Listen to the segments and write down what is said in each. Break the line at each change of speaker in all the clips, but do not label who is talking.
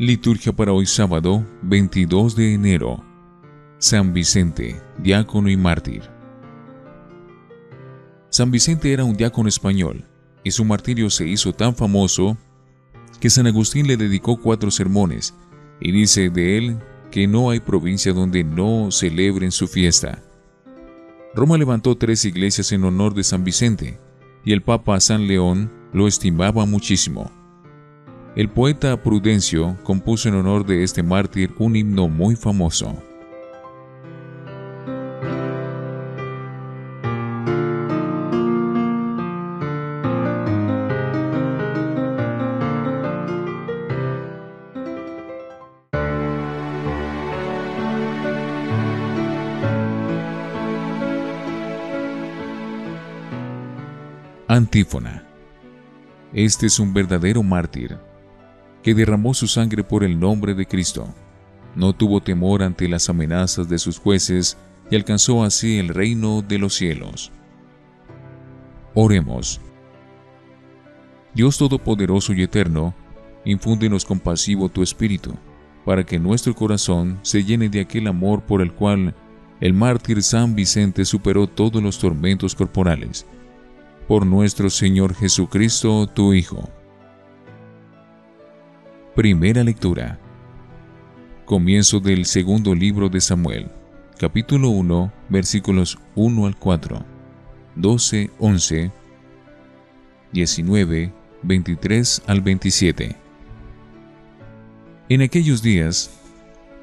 Liturgia para hoy sábado 22 de enero. San Vicente, diácono y mártir. San Vicente era un diácono español y su martirio se hizo tan famoso que San Agustín le dedicó cuatro sermones y dice de él que no hay provincia donde no celebren su fiesta. Roma levantó tres iglesias en honor de San Vicente y el Papa San León lo estimaba muchísimo. El poeta Prudencio compuso en honor de este mártir un himno muy famoso. Antífona. Este es un verdadero mártir que derramó su sangre por el nombre de Cristo. No tuvo temor ante las amenazas de sus jueces y alcanzó así el reino de los cielos. Oremos. Dios Todopoderoso y Eterno, infúndenos compasivo tu Espíritu, para que nuestro corazón se llene de aquel amor por el cual el mártir San Vicente superó todos los tormentos corporales. Por nuestro Señor Jesucristo, tu Hijo Primera lectura. Comienzo del segundo libro de Samuel, capítulo 1, versículos 1 al 4, 12, 11, 19, 23 al 27. En aquellos días,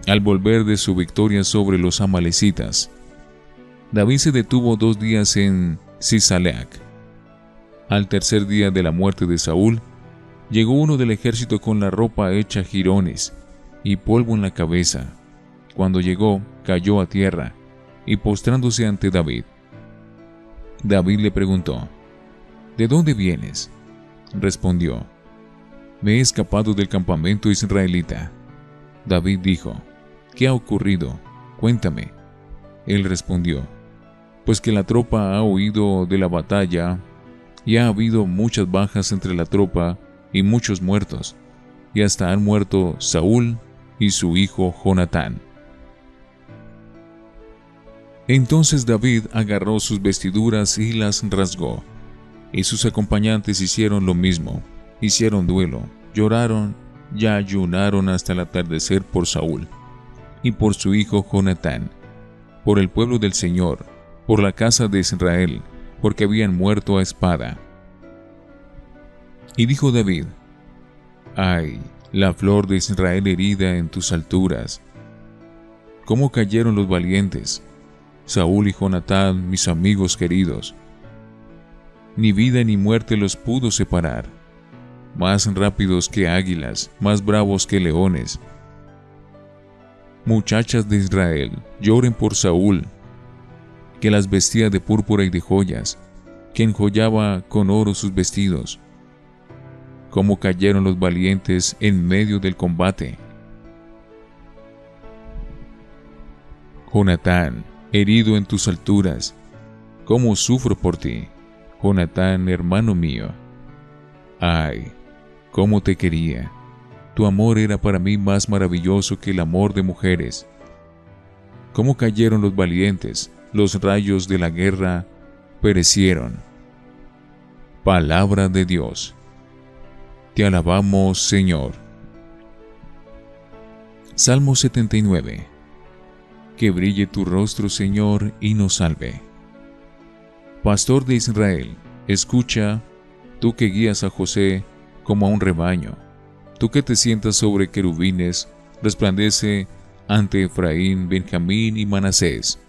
al volver de su victoria sobre los amalecitas, David se detuvo dos días en Sisaleac. Al tercer día de la muerte de Saúl, Llegó uno del ejército con la ropa hecha jirones y polvo en la cabeza. Cuando llegó, cayó a tierra y postrándose ante David. David le preguntó, ¿De dónde vienes? Respondió, Me he escapado del campamento israelita. David dijo, ¿Qué ha ocurrido? Cuéntame. Él respondió, Pues que la tropa ha huido de la batalla y ha habido muchas bajas entre la tropa y muchos muertos, y hasta han muerto Saúl y su hijo Jonatán. Entonces David agarró sus vestiduras y las rasgó, y sus acompañantes hicieron lo mismo, hicieron duelo, lloraron y ayunaron hasta el atardecer por Saúl y por su hijo Jonatán, por el pueblo del Señor, por la casa de Israel, porque habían muerto a espada. Y dijo David, Ay, la flor de Israel herida en tus alturas. ¿Cómo cayeron los valientes? Saúl y Jonatán, mis amigos queridos. Ni vida ni muerte los pudo separar. Más rápidos que águilas, más bravos que leones. Muchachas de Israel, lloren por Saúl, que las vestía de púrpura y de joyas, que enjollaba con oro sus vestidos cómo cayeron los valientes en medio del combate. Jonatán, herido en tus alturas, cómo sufro por ti, Jonatán, hermano mío. Ay, cómo te quería. Tu amor era para mí más maravilloso que el amor de mujeres. Cómo cayeron los valientes, los rayos de la guerra perecieron. Palabra de Dios. Te alabamos, Señor. Salmo 79. Que brille tu rostro, Señor, y nos salve. Pastor de Israel, escucha, tú que guías a José como a un rebaño, tú que te sientas sobre querubines, resplandece ante Efraín, Benjamín y Manasés.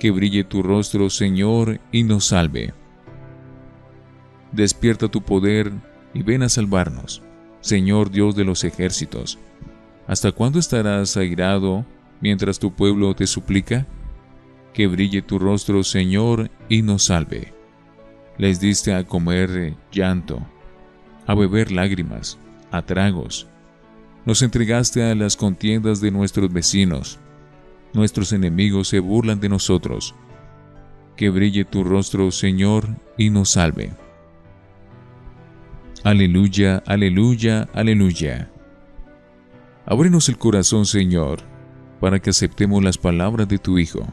Que brille tu rostro, Señor, y nos salve. Despierta tu poder y ven a salvarnos, Señor Dios de los ejércitos. ¿Hasta cuándo estarás airado mientras tu pueblo te suplica? Que brille tu rostro, Señor, y nos salve. Les diste a comer llanto, a beber lágrimas, a tragos. Nos entregaste a las contiendas de nuestros vecinos. Nuestros enemigos se burlan de nosotros. Que brille tu rostro, Señor, y nos salve. Aleluya, aleluya, aleluya. Ábrenos el corazón, Señor, para que aceptemos las palabras de tu Hijo.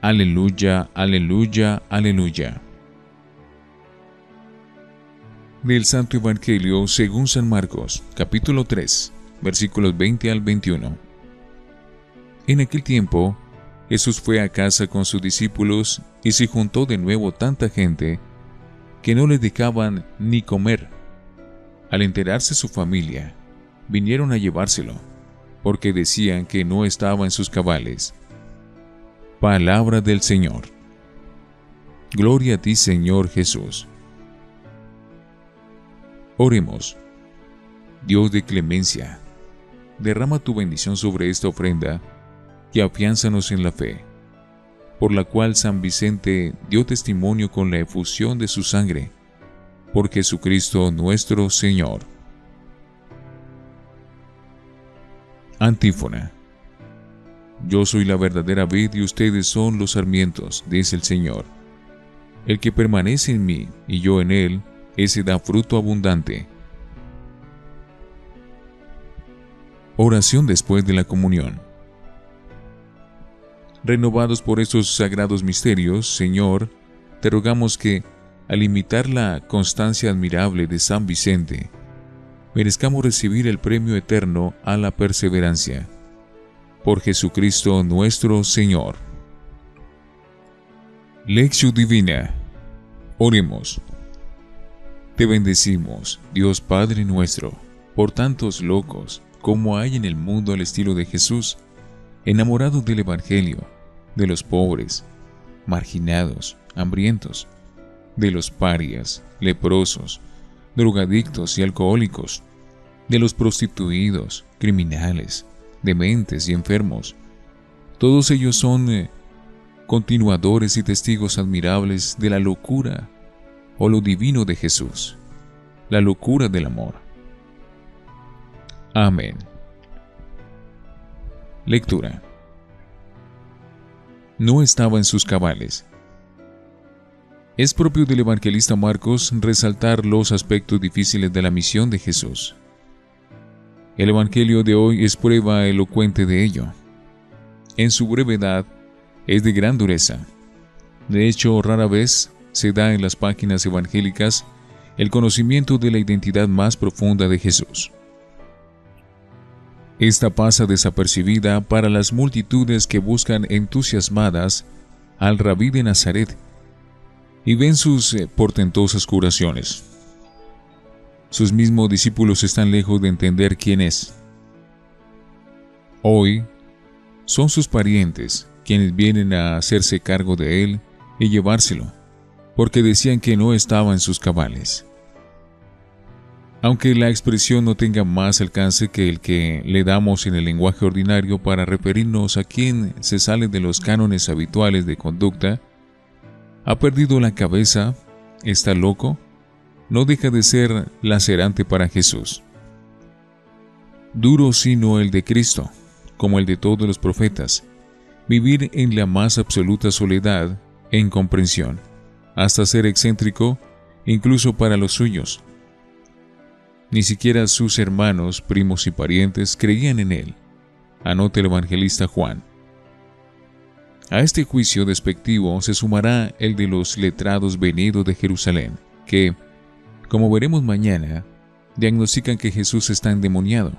Aleluya, aleluya, aleluya. Del Santo Evangelio según San Marcos, capítulo 3, versículos 20 al 21. En aquel tiempo, Jesús fue a casa con sus discípulos y se juntó de nuevo tanta gente que no le dejaban ni comer. Al enterarse su familia, vinieron a llevárselo, porque decían que no estaba en sus cabales. Palabra del Señor. Gloria a ti, Señor Jesús. Oremos. Dios de clemencia, derrama tu bendición sobre esta ofrenda y afiánzanos en la fe, por la cual San Vicente dio testimonio con la efusión de su sangre, por Jesucristo nuestro Señor. Antífona. Yo soy la verdadera vid y ustedes son los sarmientos, dice el Señor. El que permanece en mí y yo en él, ese da fruto abundante. Oración después de la comunión. Renovados por estos sagrados misterios, Señor, te rogamos que, al imitar la constancia admirable de San Vicente, merezcamos recibir el premio eterno a la perseverancia. Por Jesucristo nuestro Señor. Lección Divina. Oremos. Te bendecimos, Dios Padre nuestro, por tantos locos como hay en el mundo al estilo de Jesús, enamorados del Evangelio, de los pobres, marginados, hambrientos, de los parias, leprosos, drogadictos y alcohólicos, de los prostituidos, criminales, dementes y enfermos. Todos ellos son eh, continuadores y testigos admirables de la locura o lo divino de Jesús, la locura del amor. Amén. Lectura. No estaba en sus cabales. Es propio del evangelista Marcos resaltar los aspectos difíciles de la misión de Jesús. El Evangelio de hoy es prueba elocuente de ello. En su brevedad, es de gran dureza. De hecho, rara vez se da en las páginas evangélicas el conocimiento de la identidad más profunda de Jesús. Esta pasa desapercibida para las multitudes que buscan entusiasmadas al rabí de Nazaret y ven sus eh, portentosas curaciones. Sus mismos discípulos están lejos de entender quién es. Hoy son sus parientes quienes vienen a hacerse cargo de él y llevárselo, porque decían que no estaba en sus cabales. Aunque la expresión no tenga más alcance que el que le damos en el lenguaje ordinario para referirnos a quien se sale de los cánones habituales de conducta, ha perdido la cabeza, está loco, no deja de ser lacerante para Jesús. Duro sino el de Cristo, como el de todos los profetas, vivir en la más absoluta soledad e incomprensión, hasta ser excéntrico incluso para los suyos. Ni siquiera sus hermanos, primos y parientes creían en él, anota el evangelista Juan. A este juicio despectivo se sumará el de los letrados venidos de Jerusalén, que, como veremos mañana, diagnostican que Jesús está endemoniado.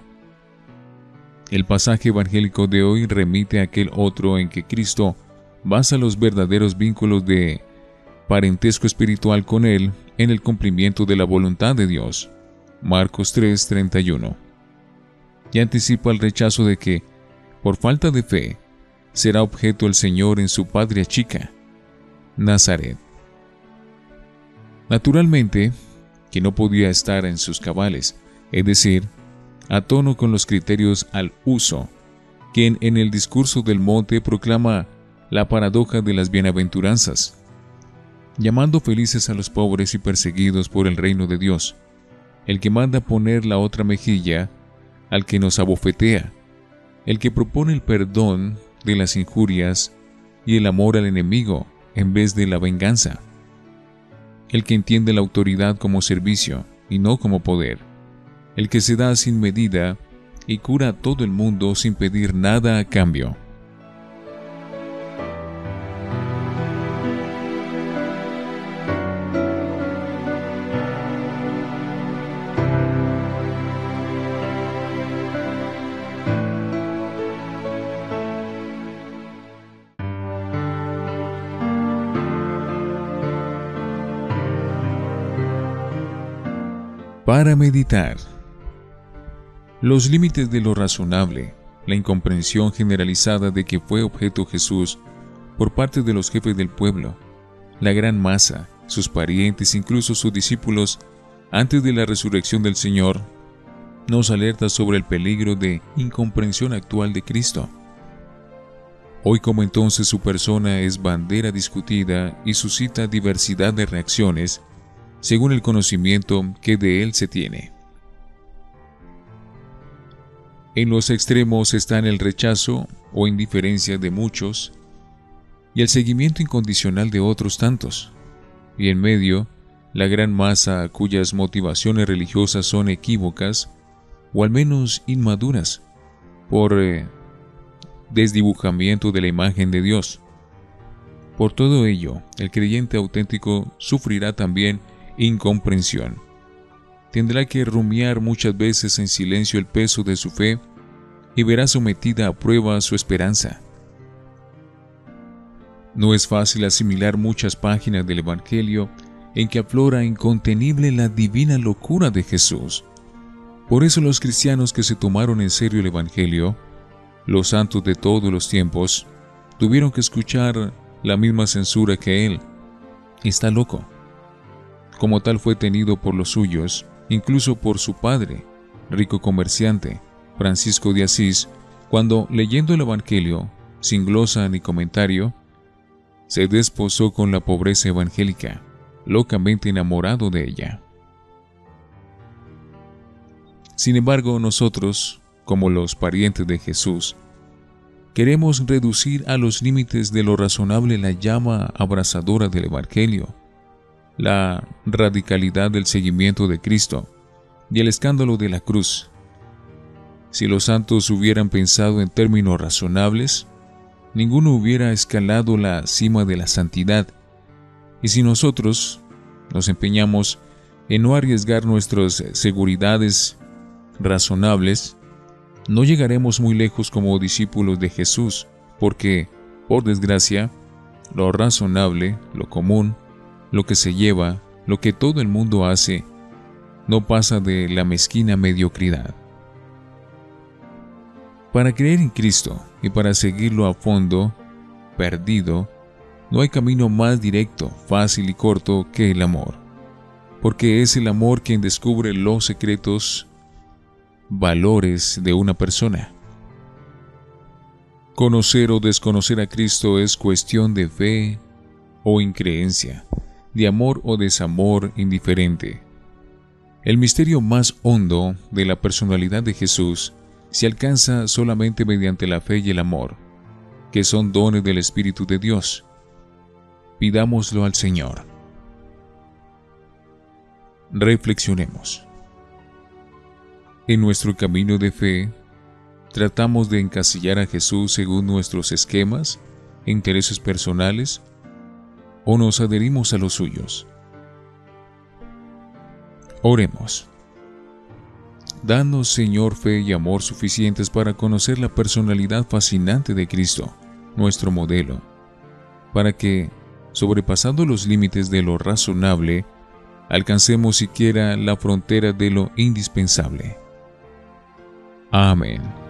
El pasaje evangélico de hoy remite a aquel otro en que Cristo basa los verdaderos vínculos de parentesco espiritual con Él en el cumplimiento de la voluntad de Dios. Marcos 3:31. Y anticipa el rechazo de que, por falta de fe, será objeto el Señor en su patria chica, Nazaret. Naturalmente, que no podía estar en sus cabales, es decir, a tono con los criterios al uso, quien en el discurso del monte proclama la paradoja de las bienaventuranzas, llamando felices a los pobres y perseguidos por el reino de Dios, el que manda poner la otra mejilla al que nos abofetea, el que propone el perdón de las injurias y el amor al enemigo en vez de la venganza. El que entiende la autoridad como servicio y no como poder. El que se da sin medida y cura a todo el mundo sin pedir nada a cambio. Para meditar. Los límites de lo razonable, la incomprensión generalizada de que fue objeto Jesús por parte de los jefes del pueblo, la gran masa, sus parientes, incluso sus discípulos, antes de la resurrección del Señor, nos alerta sobre el peligro de incomprensión actual de Cristo. Hoy como entonces su persona es bandera discutida y suscita diversidad de reacciones, según el conocimiento que de él se tiene. En los extremos están el rechazo o indiferencia de muchos y el seguimiento incondicional de otros tantos, y en medio, la gran masa cuyas motivaciones religiosas son equívocas o al menos inmaduras por eh, desdibujamiento de la imagen de Dios. Por todo ello, el creyente auténtico sufrirá también incomprensión. Tendrá que rumiar muchas veces en silencio el peso de su fe y verá sometida a prueba su esperanza. No es fácil asimilar muchas páginas del Evangelio en que aflora incontenible la divina locura de Jesús. Por eso los cristianos que se tomaron en serio el Evangelio, los santos de todos los tiempos, tuvieron que escuchar la misma censura que él. Está loco. Como tal fue tenido por los suyos, incluso por su padre, rico comerciante, Francisco de Asís, cuando leyendo el Evangelio, sin glosa ni comentario, se desposó con la pobreza evangélica, locamente enamorado de ella. Sin embargo, nosotros, como los parientes de Jesús, queremos reducir a los límites de lo razonable la llama abrasadora del Evangelio la radicalidad del seguimiento de Cristo y el escándalo de la cruz. Si los santos hubieran pensado en términos razonables, ninguno hubiera escalado la cima de la santidad. Y si nosotros nos empeñamos en no arriesgar nuestras seguridades razonables, no llegaremos muy lejos como discípulos de Jesús, porque, por desgracia, lo razonable, lo común, lo que se lleva, lo que todo el mundo hace, no pasa de la mezquina mediocridad. Para creer en Cristo y para seguirlo a fondo, perdido, no hay camino más directo, fácil y corto que el amor, porque es el amor quien descubre los secretos, valores de una persona. Conocer o desconocer a Cristo es cuestión de fe o increencia de amor o desamor indiferente. El misterio más hondo de la personalidad de Jesús se alcanza solamente mediante la fe y el amor, que son dones del Espíritu de Dios. Pidámoslo al Señor. Reflexionemos. En nuestro camino de fe, tratamos de encasillar a Jesús según nuestros esquemas, intereses personales o nos adherimos a los suyos. Oremos. Danos, Señor, fe y amor suficientes para conocer la personalidad fascinante de Cristo, nuestro modelo, para que, sobrepasando los límites de lo razonable, alcancemos siquiera la frontera de lo indispensable. Amén.